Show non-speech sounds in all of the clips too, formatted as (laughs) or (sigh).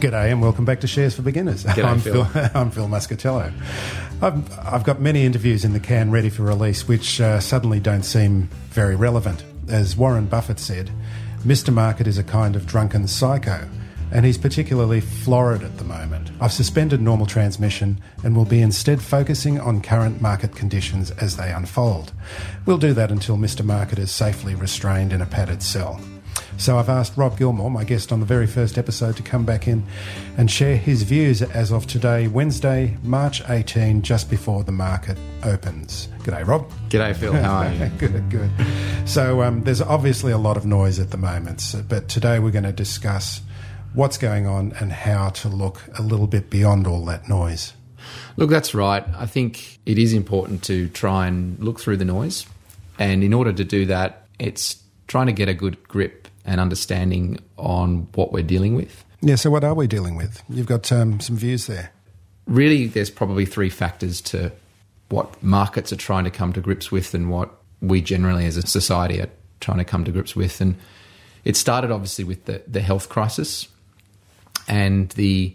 G'day and welcome back to Shares for Beginners. G'day, I'm Phil. (laughs) I'm Phil Muscatello. I've, I've got many interviews in the can ready for release, which uh, suddenly don't seem very relevant. As Warren Buffett said, Mr. Market is a kind of drunken psycho, and he's particularly florid at the moment. I've suspended normal transmission and will be instead focusing on current market conditions as they unfold. We'll do that until Mr. Market is safely restrained in a padded cell. So I've asked Rob Gilmore, my guest on the very first episode, to come back in and share his views as of today, Wednesday, March 18, just before the market opens. G'day, Rob. G'day, Phil. How are you? (laughs) good, good. So um, there's obviously a lot of noise at the moment, so, but today we're going to discuss what's going on and how to look a little bit beyond all that noise. Look, that's right. I think it is important to try and look through the noise. And in order to do that, it's trying to get a good grip and understanding on what we're dealing with. Yeah, so what are we dealing with? You've got um, some views there. Really, there's probably three factors to what markets are trying to come to grips with and what we generally as a society are trying to come to grips with. And it started obviously with the, the health crisis and the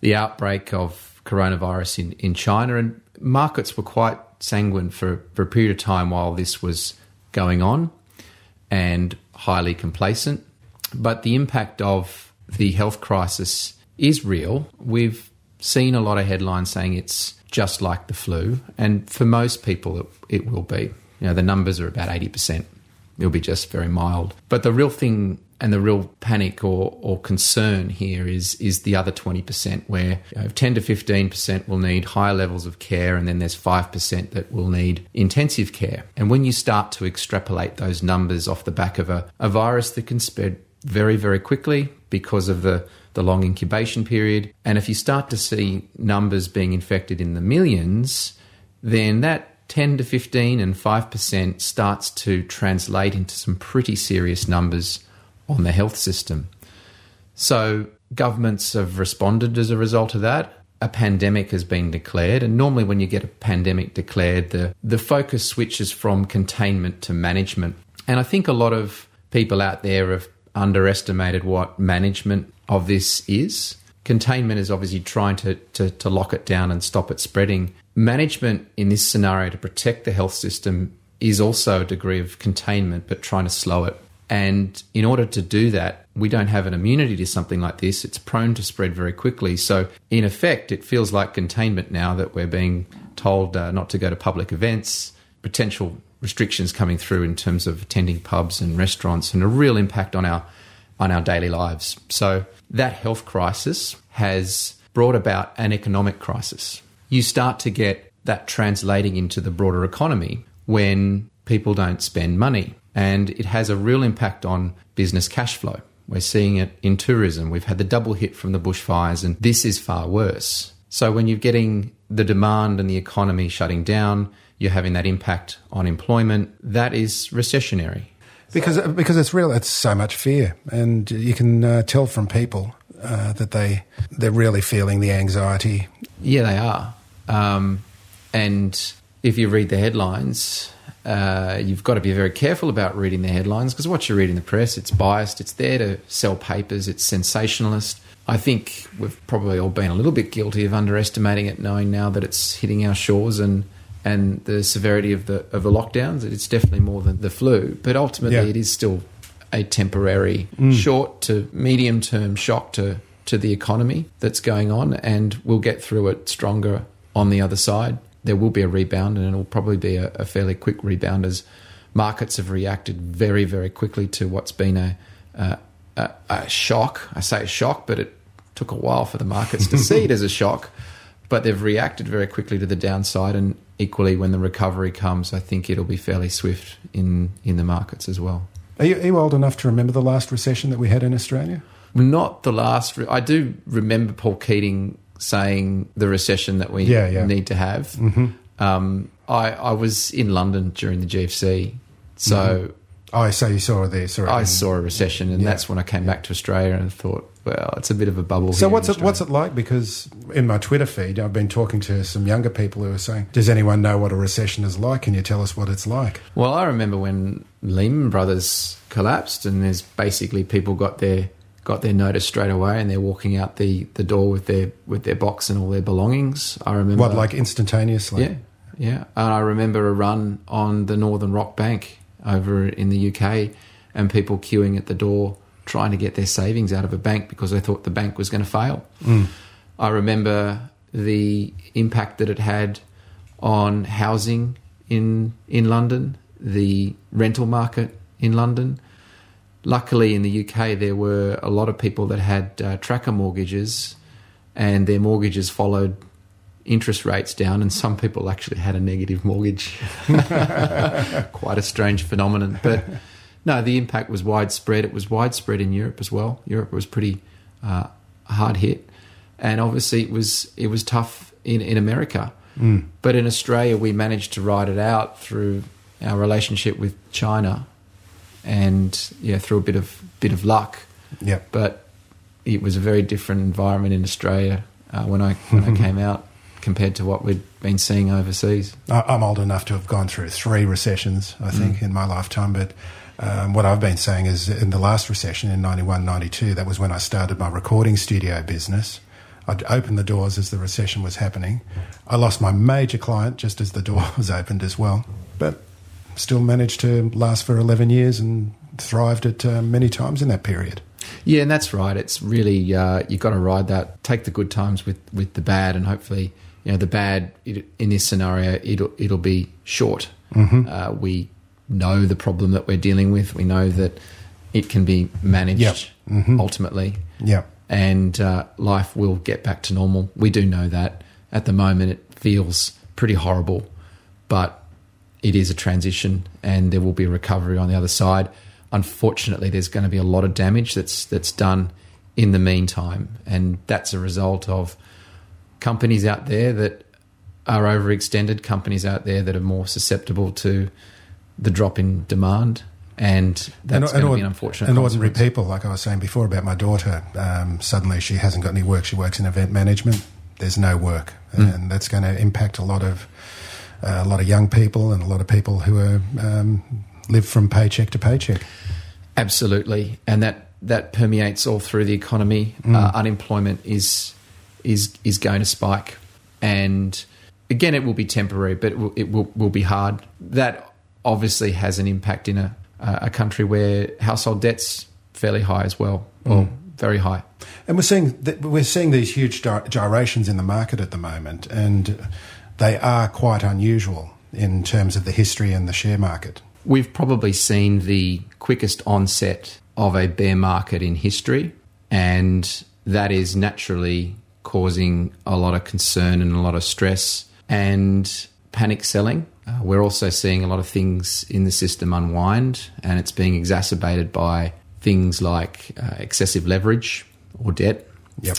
the outbreak of coronavirus in, in China. And markets were quite sanguine for, for a period of time while this was going on and highly complacent. But the impact of the health crisis is real. We've seen a lot of headlines saying it's just like the flu, and for most people, it, it will be. You know, the numbers are about 80%. It'll be just very mild. But the real thing and the real panic or, or concern here is is the other 20% where you know, 10 to 15% will need higher levels of care and then there's 5% that will need intensive care. And when you start to extrapolate those numbers off the back of a, a virus that can spread very, very quickly because of the, the long incubation period, and if you start to see numbers being infected in the millions, then that 10 to 15 and 5% starts to translate into some pretty serious numbers on the health system. So, governments have responded as a result of that. A pandemic has been declared, and normally, when you get a pandemic declared, the, the focus switches from containment to management. And I think a lot of people out there have underestimated what management of this is. Containment is obviously trying to, to, to lock it down and stop it spreading. Management in this scenario to protect the health system is also a degree of containment, but trying to slow it. And in order to do that, we don't have an immunity to something like this. It's prone to spread very quickly. So, in effect, it feels like containment now that we're being told uh, not to go to public events, potential restrictions coming through in terms of attending pubs and restaurants, and a real impact on our on our daily lives. So, that health crisis has brought about an economic crisis. You start to get that translating into the broader economy when people don't spend money and it has a real impact on business cash flow. We're seeing it in tourism. We've had the double hit from the bushfires, and this is far worse. So, when you're getting the demand and the economy shutting down, you're having that impact on employment, that is recessionary. Because, because it's real, it's so much fear, and you can uh, tell from people uh, that they they're really feeling the anxiety. Yeah, they are. Um, and if you read the headlines, uh, you've got to be very careful about reading the headlines because what you read in the press, it's biased, it's there to sell papers, it's sensationalist. I think we've probably all been a little bit guilty of underestimating it, knowing now that it's hitting our shores and and the severity of the of the lockdowns. It's definitely more than the flu, but ultimately Yeah. it is still a temporary, short to medium term shock to to the economy that's going on, and we'll get through it stronger on the other side. There will be a rebound, and it'll probably be a, a fairly quick rebound as markets have reacted very, very quickly to what's been a, a, a, a shock. I say a shock, but it took a while for the markets to (laughs) see it as a shock. But they've reacted very quickly to the downside, and equally, when the recovery comes, I think it'll be fairly swift in, in the markets as well. Are you, are you old enough to remember the last recession that we had in Australia? Not the last. Re- I do remember Paul Keating saying the recession that we Yeah, yeah. need to have. Mm-hmm. Um, I, I was in London during the GFC, so Oh, so you saw the saw it I in- saw a recession, and Yeah. that's when I came back to Australia and thought, well, it's a bit of a bubble. So what's it what's it like? Because in my Twitter feed, I've been talking to some younger people who are saying, "Does anyone know what a recession is like? Can you tell us what it's like?" Well, I remember when Lehman Brothers collapsed, and there's basically people got their got their notice straight away, and they're walking out the, the door with their with their box and all their belongings. I remember What like instantaneously? Yeah, yeah. And I remember a run on the Northern Rock Bank over in the UK, and people queuing at the door trying to get their savings out of a bank because they thought the bank was going to fail. Mm. I remember the impact that it had on housing in in London, the rental market in London. Luckily, in the UK, there were a lot of people that had uh, tracker mortgages, and their mortgages followed interest rates down, and some people actually had a negative mortgage. (laughs) Quite a strange phenomenon. But no, the impact was widespread. It was widespread in Europe as well. Europe was pretty uh, hard hit, and obviously it was it was tough in in America. But in Australia, we managed to ride it out through our relationship with China, and yeah, through a bit of bit of luck Yep. but it was a very different environment in Australia uh, when I when I (laughs) came out compared to what we'd been seeing overseas. I'm old enough to have gone through three recessions, I think, Mm. in my lifetime. But um, what I've been saying is in the last recession in 91, 92, that was when I started my recording studio business. I'd opened the doors as the recession was happening. I lost my major client just as the door (laughs) was opened as well. But still managed to last for 11 years and thrived at uh, many times in that period. Yeah, and that's right. It's really uh, you got to ride that. Take the good times with with the bad, and hopefully, you know, the bad it, in this scenario it'll it'll be short. Uh, we know the problem that we're dealing with. We know that it can be managed Yep. ultimately. Yeah. and uh, life will get back to normal. We do know that. At the moment, it feels pretty horrible, but it is a transition, and there will be recovery on the other side. Unfortunately, there's going to be a lot of damage that's that's done in the meantime, and that's a result of companies out there that are overextended, companies out there that are more susceptible to the drop in demand, and that's going to be an unfortunate. And ordinary people, like I was saying before about my daughter, um, suddenly she hasn't got any work. She works in event management. There's no work, Hmm. and that's going to impact a lot of a lot of young people and a lot of people who are um, live from paycheck to paycheck. Absolutely, and that that permeates all through the economy. Uh, unemployment is is is going to spike, and again, it will be temporary, but it will, it will, will be hard. That obviously has an impact in a a country where household debts fairly high as well, or very high. And we're seeing th- we're seeing these huge gy- gyrations in the market at the moment, and they are quite unusual in terms of the history and the share market. We've probably seen the quickest onset of a bear market in history, and that is naturally causing a lot of concern and a lot of stress and panic selling. Uh, we're also seeing a lot of things in the system unwind, and it's being exacerbated by things like uh, excessive leverage or debt. Yep.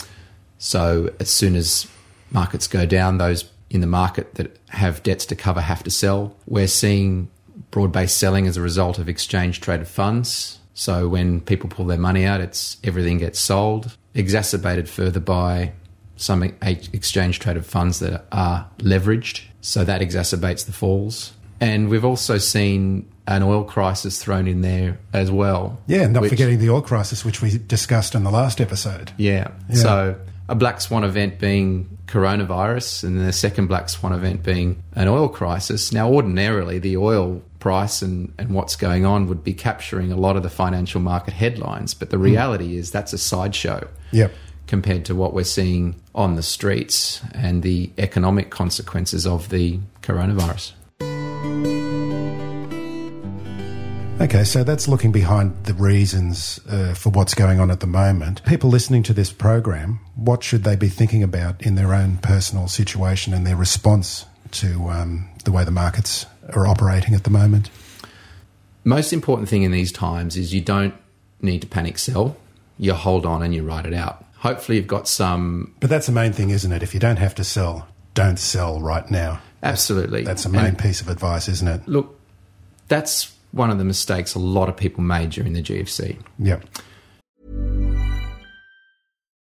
So as soon as markets go down, those in the market that have debts to cover have to sell. We're seeing broad-based selling as a result of exchange traded funds. So when people pull their money out, it's everything gets sold, exacerbated further by some exchange traded funds that are leveraged. So that exacerbates the falls. And we've also seen an oil crisis thrown in there as well. Yeah, not which- forgetting the oil crisis, which we discussed in the last episode. yeah. Yeah. So a black swan event being coronavirus, and the second black swan event being an oil crisis. Now, ordinarily, the oil price and, and what's going on would be capturing a lot of the financial market headlines, but the hmm. reality is that's a sideshow Yep. compared to what we're seeing on the streets and the economic consequences of the coronavirus. Okay, so that's looking behind the reasons uh, for what's going on at the moment. People listening to this program, what should they be thinking about in their own personal situation and their response to um, the way the markets are operating at the moment? Most important thing in these times is you don't need to panic sell. You hold on and you ride it out. Hopefully, you've got some. But that's the main thing, isn't it? If you don't have to sell, don't sell right now. Absolutely. That's, that's a main And piece of advice, isn't it? Look, that's one of the mistakes a lot of people made during the GFC. Yep.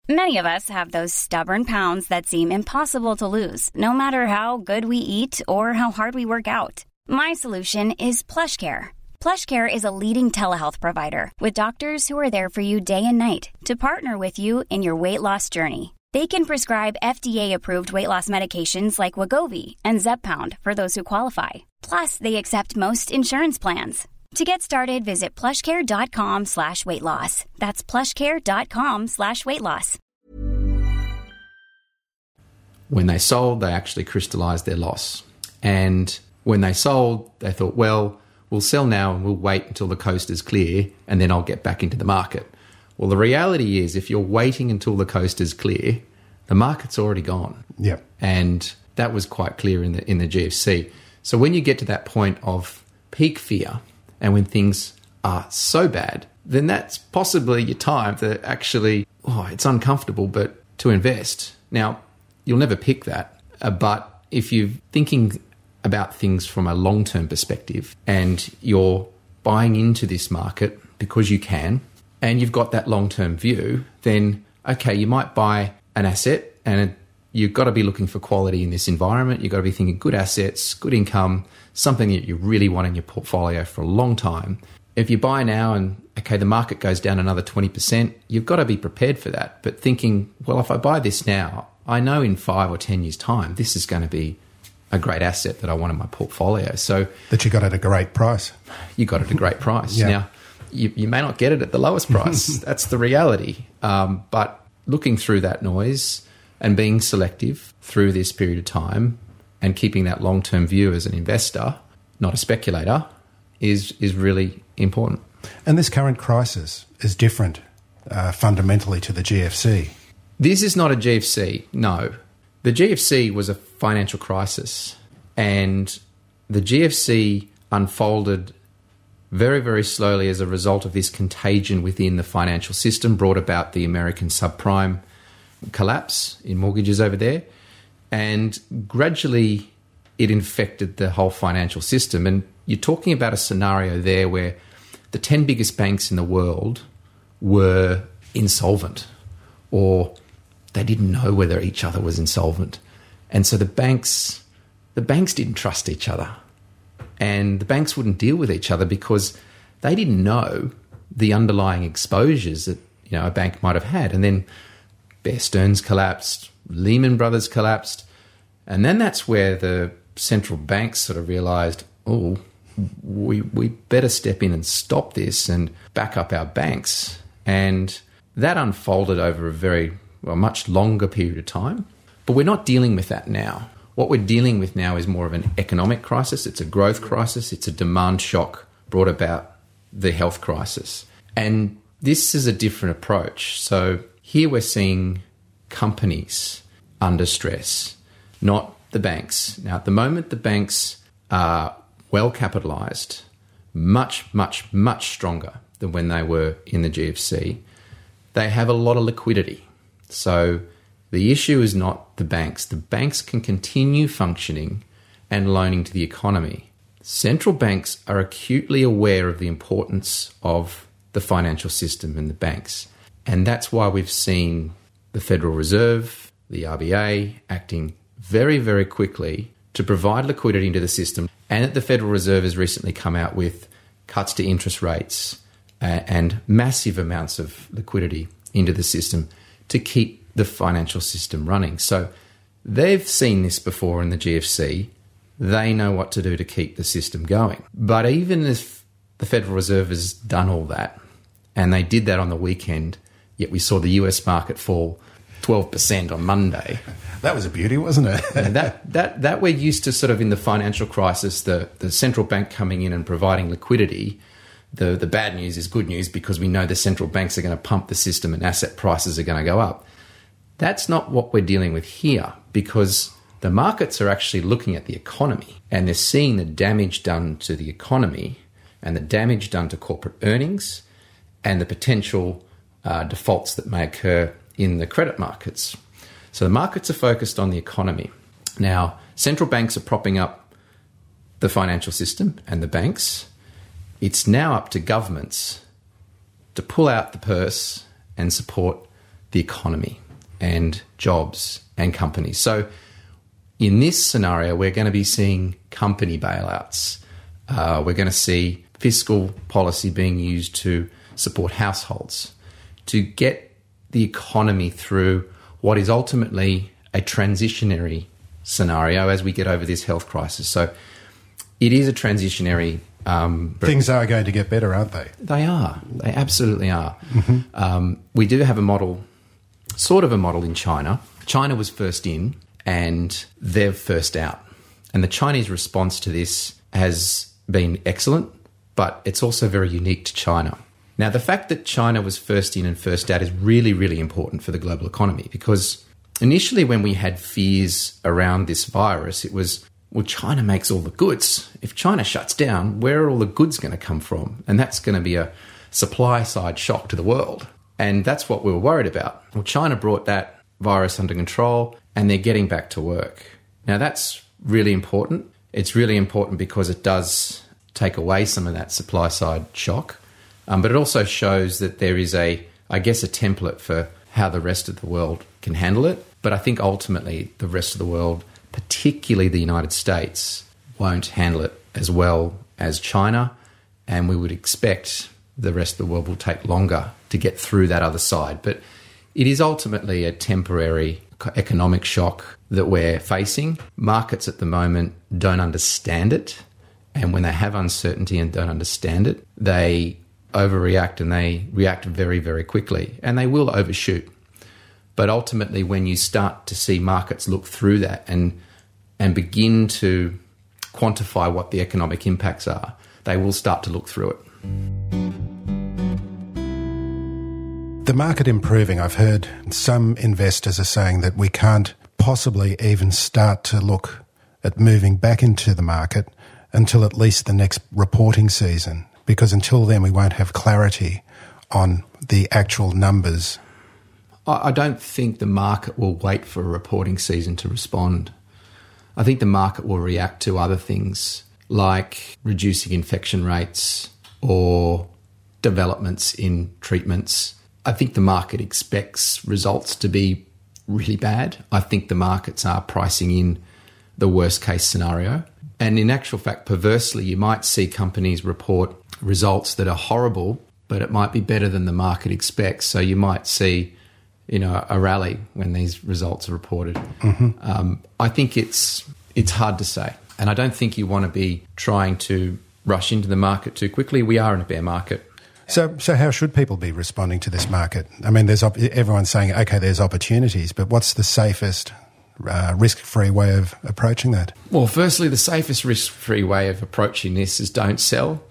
Many of us have those stubborn pounds that seem impossible to lose, no matter how good we eat or how hard we work out. My solution is PlushCare. PlushCare is a leading telehealth provider with doctors who are there for you day and night to partner with you in your weight loss journey. They can prescribe FDA-approved weight loss medications like Wegovy and Zepbound for those who qualify. Plus, they accept most insurance plans. To get started, visit plushcare.com slash weight loss. That's plushcare.com slash weight loss. When they sold, they actually crystallized their loss. And when they sold, they thought, well, we'll sell now and we'll wait until the coast is clear and then I'll get back into the market. Well, the reality is, if you're waiting until the coast is clear, the market's already gone. Yep. and that was quite clear in the in the GFC. So when you get to that point of peak fear, and when things are so bad, then that's possibly your time to actually oh, it's uncomfortable, but to invest. Now you'll never pick that, uh, but if you're thinking about things from a long term perspective and you're buying into this market because you can, and you've got that long term view, then okay, you might buy an asset and you've got to be looking for quality in this environment. You've got to be thinking good assets, good income, something that you really want in your portfolio for a long time. If you buy now and okay, the market goes down another 20%, you've got to be prepared for that. But thinking, well, if I buy this now, I know in five or 10 years' time, this is going to be a great asset that I want in my portfolio. So That you got at a great price. you got it at a great price. (laughs) Yeah. Now, you, you may not get it at the lowest price. (laughs) That's the reality. Um, but looking through that noise and being selective through this period of time and keeping that long term view as an investor, not a speculator, is, is really important. And this current crisis is different uh, fundamentally to the GFC. This is not a GFC, no. The GFC was a financial crisis, and the GFC unfolded very, very slowly as a result of this contagion within the financial system, brought about the American subprime collapse in mortgages over there, and gradually it infected the whole financial system. And you're talking about a scenario there where the 10 biggest banks in the world were insolvent or they didn't know whether each other was insolvent. And so the banks the banks didn't trust each other. And the banks wouldn't deal with each other because they didn't know the underlying exposures that you know a bank might have had. And then Bear Stearns collapsed, Lehman Brothers collapsed, and then that's where the central banks sort of realized, oh, we we better step in and stop this and back up our banks. And that unfolded over a very well, much longer period of time. But we're not dealing with that now. What we're dealing with now is more of an economic crisis. It's a growth crisis. It's a demand shock brought about the health crisis. And this is a different approach. So here we're seeing companies under stress, not the banks. Now, at the moment, the banks are well capitalized, much, much, much stronger than when they were in the GFC. They have a lot of liquidity. So the issue is not the banks. The banks can continue functioning and loaning to the economy. Central banks are acutely aware of the importance of the financial system and the banks. And that's why we've seen the Federal Reserve, the RBA acting very, very quickly to provide liquidity into the system. And that the Federal Reserve has recently come out with cuts to interest rates uh, and massive amounts of liquidity into the system to keep the financial system running. So they've seen this before in the GFC. They know what to do to keep the system going. But even if the Federal Reserve has done all that, and they did that on the weekend, yet we saw the US market fall 12% on Monday. (laughs) That was a beauty, wasn't it? (laughs) That, that, that we're used to sort of in the financial crisis, the, the central bank coming in and providing liquidity. The, the bad news is good news because we know the central banks are going to pump the system and asset prices are going to go up. That's not what we're dealing with here because The markets are actually looking at the economy and they're seeing the damage done to the economy and the damage done to corporate earnings and the potential uh, defaults that may occur in the credit markets. So the markets are focused on the economy. Now, central banks are propping up the financial system and the banks. It's now up to governments to pull out the purse and support the economy and jobs and companies. So, in this scenario, we're going to be seeing company bailouts. Uh, we're going to see fiscal policy being used to support households, to get the economy through what is ultimately a transitionary scenario as we get over this health crisis. So, it is a transitionary um, Things are going to get better, aren't they? They are. They absolutely are. Mm-hmm. Um, we do have a model, sort of a model in China. China was first in and they're first out. And the Chinese response to this has been excellent, but it's also very unique to China. Now, the fact that China was first in and first out is really, really important for the global economy because initially, when we had fears around this virus, it was well, China makes all the goods. If China shuts down, where are all the goods going to come from? And that's going to be a supply side shock to the world. And that's what we were worried about. Well, China brought that virus under control and they're getting back to work. Now, that's really important. It's really important because it does take away some of that supply side shock. Um, but it also shows that there is a, I guess, a template for how the rest of the world can handle it. But I think ultimately the rest of the world particularly the United States, won't handle it as well as China. And we would expect the rest of the world will take longer to get through that other side. But it is ultimately a temporary economic shock that we're facing. Markets at the moment don't understand it. And when they have uncertainty and don't understand it, they overreact and they react very, very quickly. And they will overshoot. But ultimately, when you start to see markets look through that and and begin to quantify what the economic impacts are, they will start to look through it. The market improving, I've heard some investors are saying that we can't possibly even start to look at moving back into the market until at least the next reporting season, because until then we won't have clarity on the actual numbers I don't think the market will wait for a reporting season to respond. I think the market will react to other things like reducing infection rates or developments in treatments. I think the market expects results to be really bad. I think the markets are pricing in the worst case scenario. And in actual fact, perversely, you might see companies report results that are horrible, but it might be better than the market expects. So you might see you know, a rally when these results are reported. Mm-hmm. Um, I think it's it's hard to say, and I don't think you want to be trying to rush into the market too quickly. We are in a bear market. So, so how should people be responding to this market? I mean, there's everyone's saying, okay, there's opportunities, but what's the safest uh, risk-free way of approaching that? Well, firstly, the safest risk-free way of approaching this is don't sell.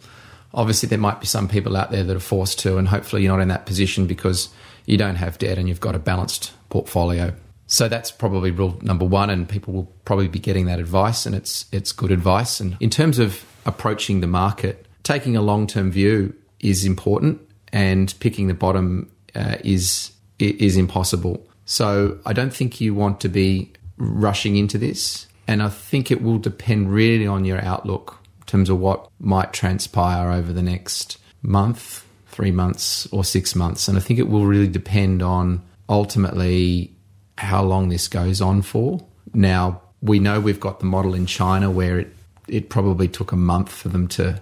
Obviously, there might be some people out there that are forced to, and hopefully, you're not in that position because you don't have debt and you've got a balanced portfolio. So that's probably rule number one, and people will probably be getting that advice, and it's it's good advice. And in terms of approaching the market, taking a long term view is important, and picking the bottom uh, is is impossible. So I don't think you want to be rushing into this, and I think it will depend really on your outlook in terms of what might transpire over the next month, three months or six months. And I think it will really depend on ultimately how long this goes on for. Now, we know we've got the model in China where it, it probably took a month for them to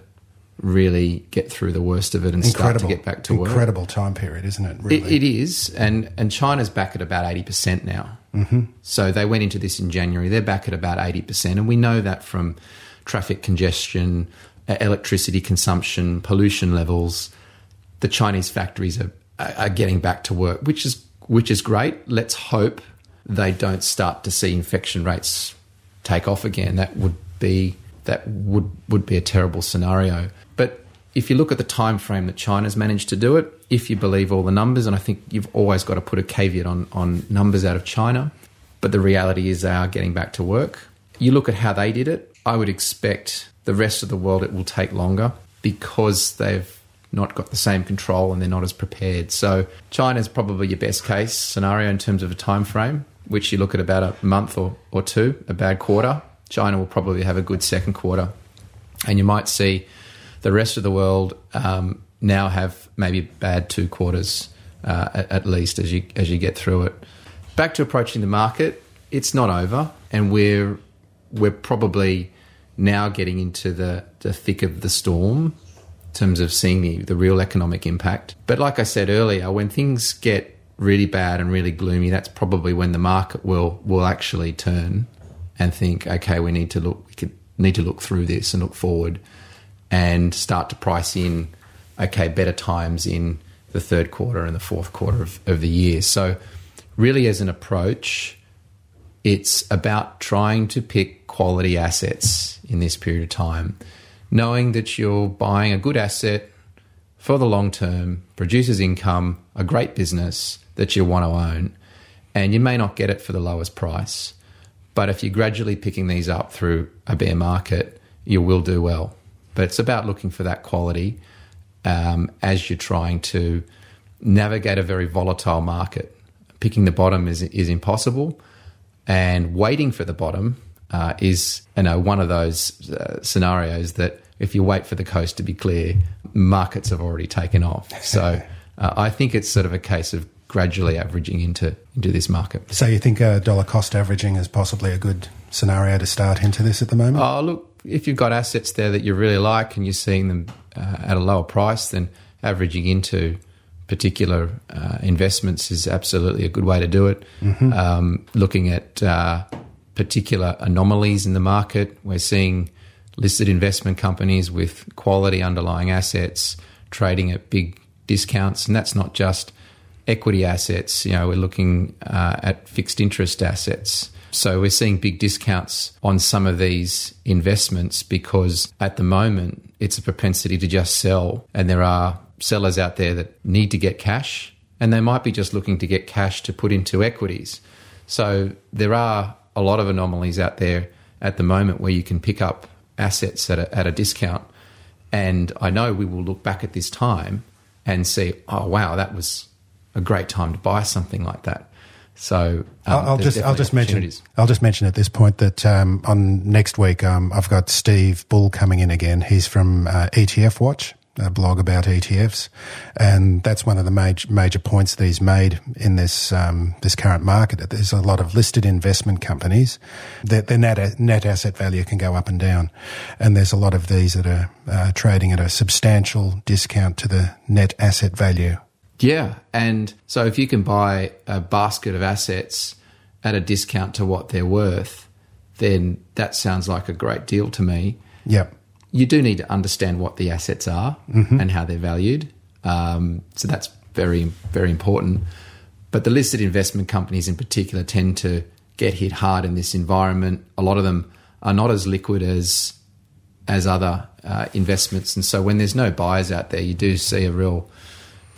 really get through the worst of it and incredible, start to get back to incredible work. Incredible time period, isn't it? Really? It, it is, and and China's back at about eighty percent now. Mm-hmm. So they went into this in January. They're back at about eighty percent, and we know that from traffic congestion, electricity consumption, pollution levels the Chinese factories are, are getting back to work, which is which is great. Let's hope they don't start to see infection rates take off again. That would be that would would be a terrible scenario. But if you look at the time frame that China's managed to do it, if you believe all the numbers, and I think you've always got to put a caveat on on numbers out of China, but the reality is they are getting back to work. You look at how they did it, I would expect the rest of the world it will take longer because they've not got the same control and they're not as prepared. So China is probably your best case scenario in terms of a time frame, which you look at about a month or, or two, a bad quarter. China will probably have a good second quarter. And you might see the rest of the world um, now have maybe bad two quarters uh, at, at least as you as you get through it. Back to approaching the market, it's not over, and we're we're probably now getting into the, the thick of the storm in terms of seeing the, the real economic impact. But like I said earlier, when things get really bad and really gloomy, that's probably when the market will will actually turn and think, okay, we need to look we could need to look through this and look forward and start to price in okay, better times in the third quarter and the fourth quarter of, of the year. So really as an approach, it's about trying to pick quality assets in this period of time, knowing that you're buying a good asset for the long term, produces income, a great business that you want to own, and you may not get it for the lowest price. But if you're gradually picking these up through a bear market, you will do well. But it's about looking for that quality um, as you're trying to navigate a very volatile market. Picking the bottom is, is impossible and waiting for the bottom uh, is you know one of those uh, scenarios that if you wait for the coast to be clear, markets have already taken off. So (laughs) uh, I think it's sort of a case of gradually averaging into into this market. So you think uh, dollar cost averaging is possibly a good scenario to start into this at the moment? Oh, look, if you've got assets there that you really like and you're seeing them uh, at a lower price, then averaging into particular uh, investments is absolutely a good way to do it. Mm-hmm. Um, looking at uh, particular anomalies in the market, we're seeing listed investment companies with quality underlying assets trading at big discounts, and that's not just equity assets. You know, we're looking uh, at fixed interest assets. So we're seeing big discounts on some of these investments because at the moment it's a propensity to just sell, and there are sellers out there that need to get cash and they might be just looking to get cash to put into equities. So there are a lot of anomalies out there at the moment where you can pick up assets at a, at a discount. And I know we will look back at this time and see, oh, wow, that was a great time to buy something like that. So um, I'll, just I'll just mention I'll just mention at this point that um, on next week um, I've got Steve Bull coming in again. He's from uh, ETF Watch, a blog about ETFs, and that's one of the major major points that he's made in this um, this current market. That there's a lot of listed investment companies that their net net asset value can go up and down, and there's a lot of these that are uh, trading at a substantial discount to the net asset value. Yeah, and so if you can buy a basket of assets at a discount to what they're worth, then that sounds like a great deal to me. Yep you do need to understand what the assets are mm-hmm. and how they're valued. Um, so that's very, very important. But the listed investment companies in particular tend to get hit hard in this environment. A lot of them are not as liquid as as other uh, investments, and so when there's no buyers out there, you do see a real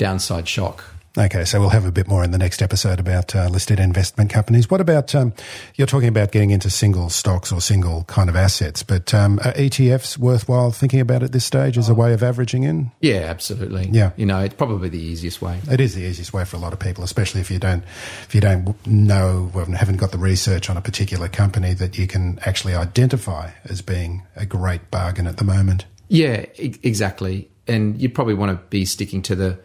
downside shock. Okay, so we'll have a bit more in the next episode about uh, listed investment companies. What about um, you're talking about getting into single stocks or single kind of assets, but um, are ETFs worthwhile thinking about at this stage as a way of averaging in? Yeah, absolutely. Yeah, you know, it's probably the easiest way. It is the easiest way for a lot of people, especially if you don't if you don't know haven't got the research on a particular company that you can actually identify as being a great bargain at the moment. Yeah, e- exactly. And you probably want to be sticking to the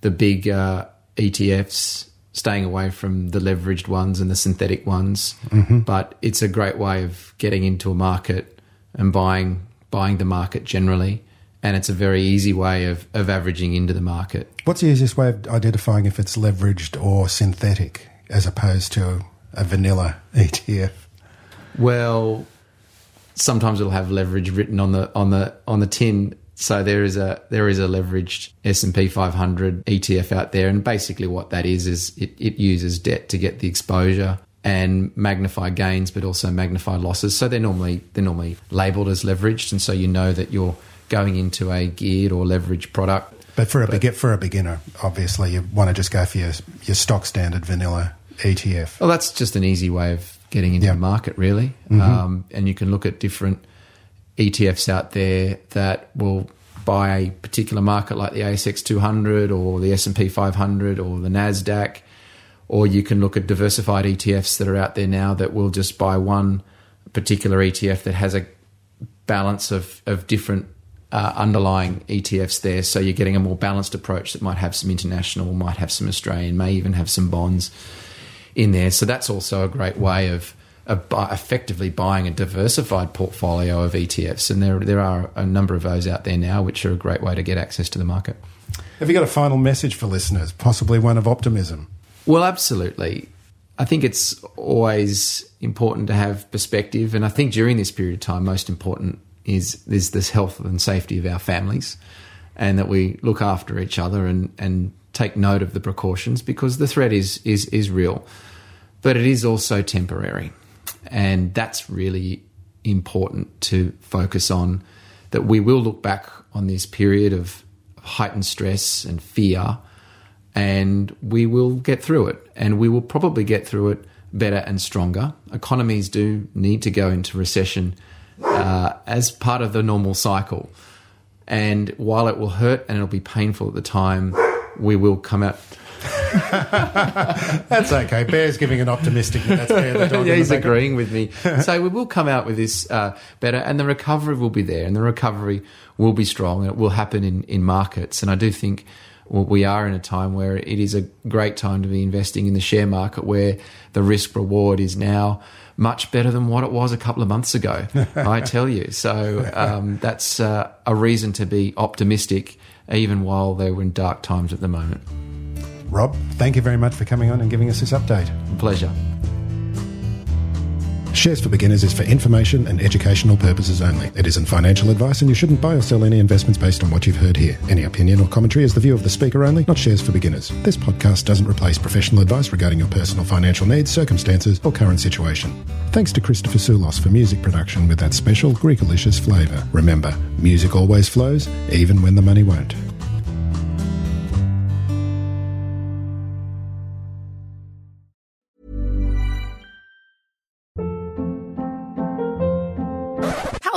the big uh, ETFs, staying away from the leveraged ones and the synthetic ones. Mm-hmm. But it's a great way of getting into a market and buying buying the market generally. And it's a very easy way of, of averaging into the market. What's the easiest way of identifying if it's leveraged or synthetic as opposed to a vanilla ETF? Well, sometimes it'll have leverage written on the on the on the tin so there is a there is a leveraged S and P 500 ETF out there, and basically what that is is it, it uses debt to get the exposure and magnify gains, but also magnify losses. So they're normally they're normally labelled as leveraged, and so you know that you're going into a geared or leveraged product. But for a but, for a beginner, obviously you want to just go for your your stock standard vanilla ETF? Well, that's just an easy way of getting into Yeah. the market, really. Um, and you can look at different ETFs out there that will buy a particular market, like the ASX 200 or the S and P 500 or the Nasdaq. Or you can look at diversified ETFs that are out there now that will just buy one particular ETF that has a balance of, of different uh, underlying ETFs there. So you're getting a more balanced approach that might have some international, might have some Australian, may even have some bonds in there. So that's also a great way of bu- effectively buying a diversified portfolio of ETFs. And there, there are a number of those out there now, which are a great way to get access to the market. Have you got a final message for listeners? Possibly one of optimism. Well, absolutely. I think it's always important to have perspective, and I think during this period of time, most important is is this health and safety of our families, and that we look after each other and and take note of the precautions because the threat is is is real, but it is also temporary, and that's really important to focus on. That we will look back on this period of heightened stress and fear and we will get through it. And we will probably get through it better and stronger. Economies do need to go into recession uh, as part of the normal cycle. And while it will hurt and it'll be painful at the time, we will come out. (laughs) That's okay. Bear's giving an optimistic. That's Bear the dog. yeah, he's agreeing with me. (laughs) so we will come out with this uh, better, and the recovery will be there, and the recovery will be strong, and it will happen in, in markets. And I do think we are in a time where it is a great time to be investing in the share market, where the risk reward is now much better than what it was a couple of months ago. (laughs) I tell you. So um, that's uh, a reason to be optimistic, even while they were in dark times at the moment. Rob, thank you very much for coming on and giving us this update. Pleasure. Shares for Beginners is for information and educational purposes only. It isn't financial advice, and you shouldn't buy or sell any investments based on what you've heard here. Any opinion or commentary is the view of the speaker only, not Shares for Beginners. This podcast doesn't replace professional advice regarding your personal financial needs, circumstances, or current situation. Thanks to Christopher Soulos for music production with that special Greekalicious flavour. Remember, music always flows, even when the money won't.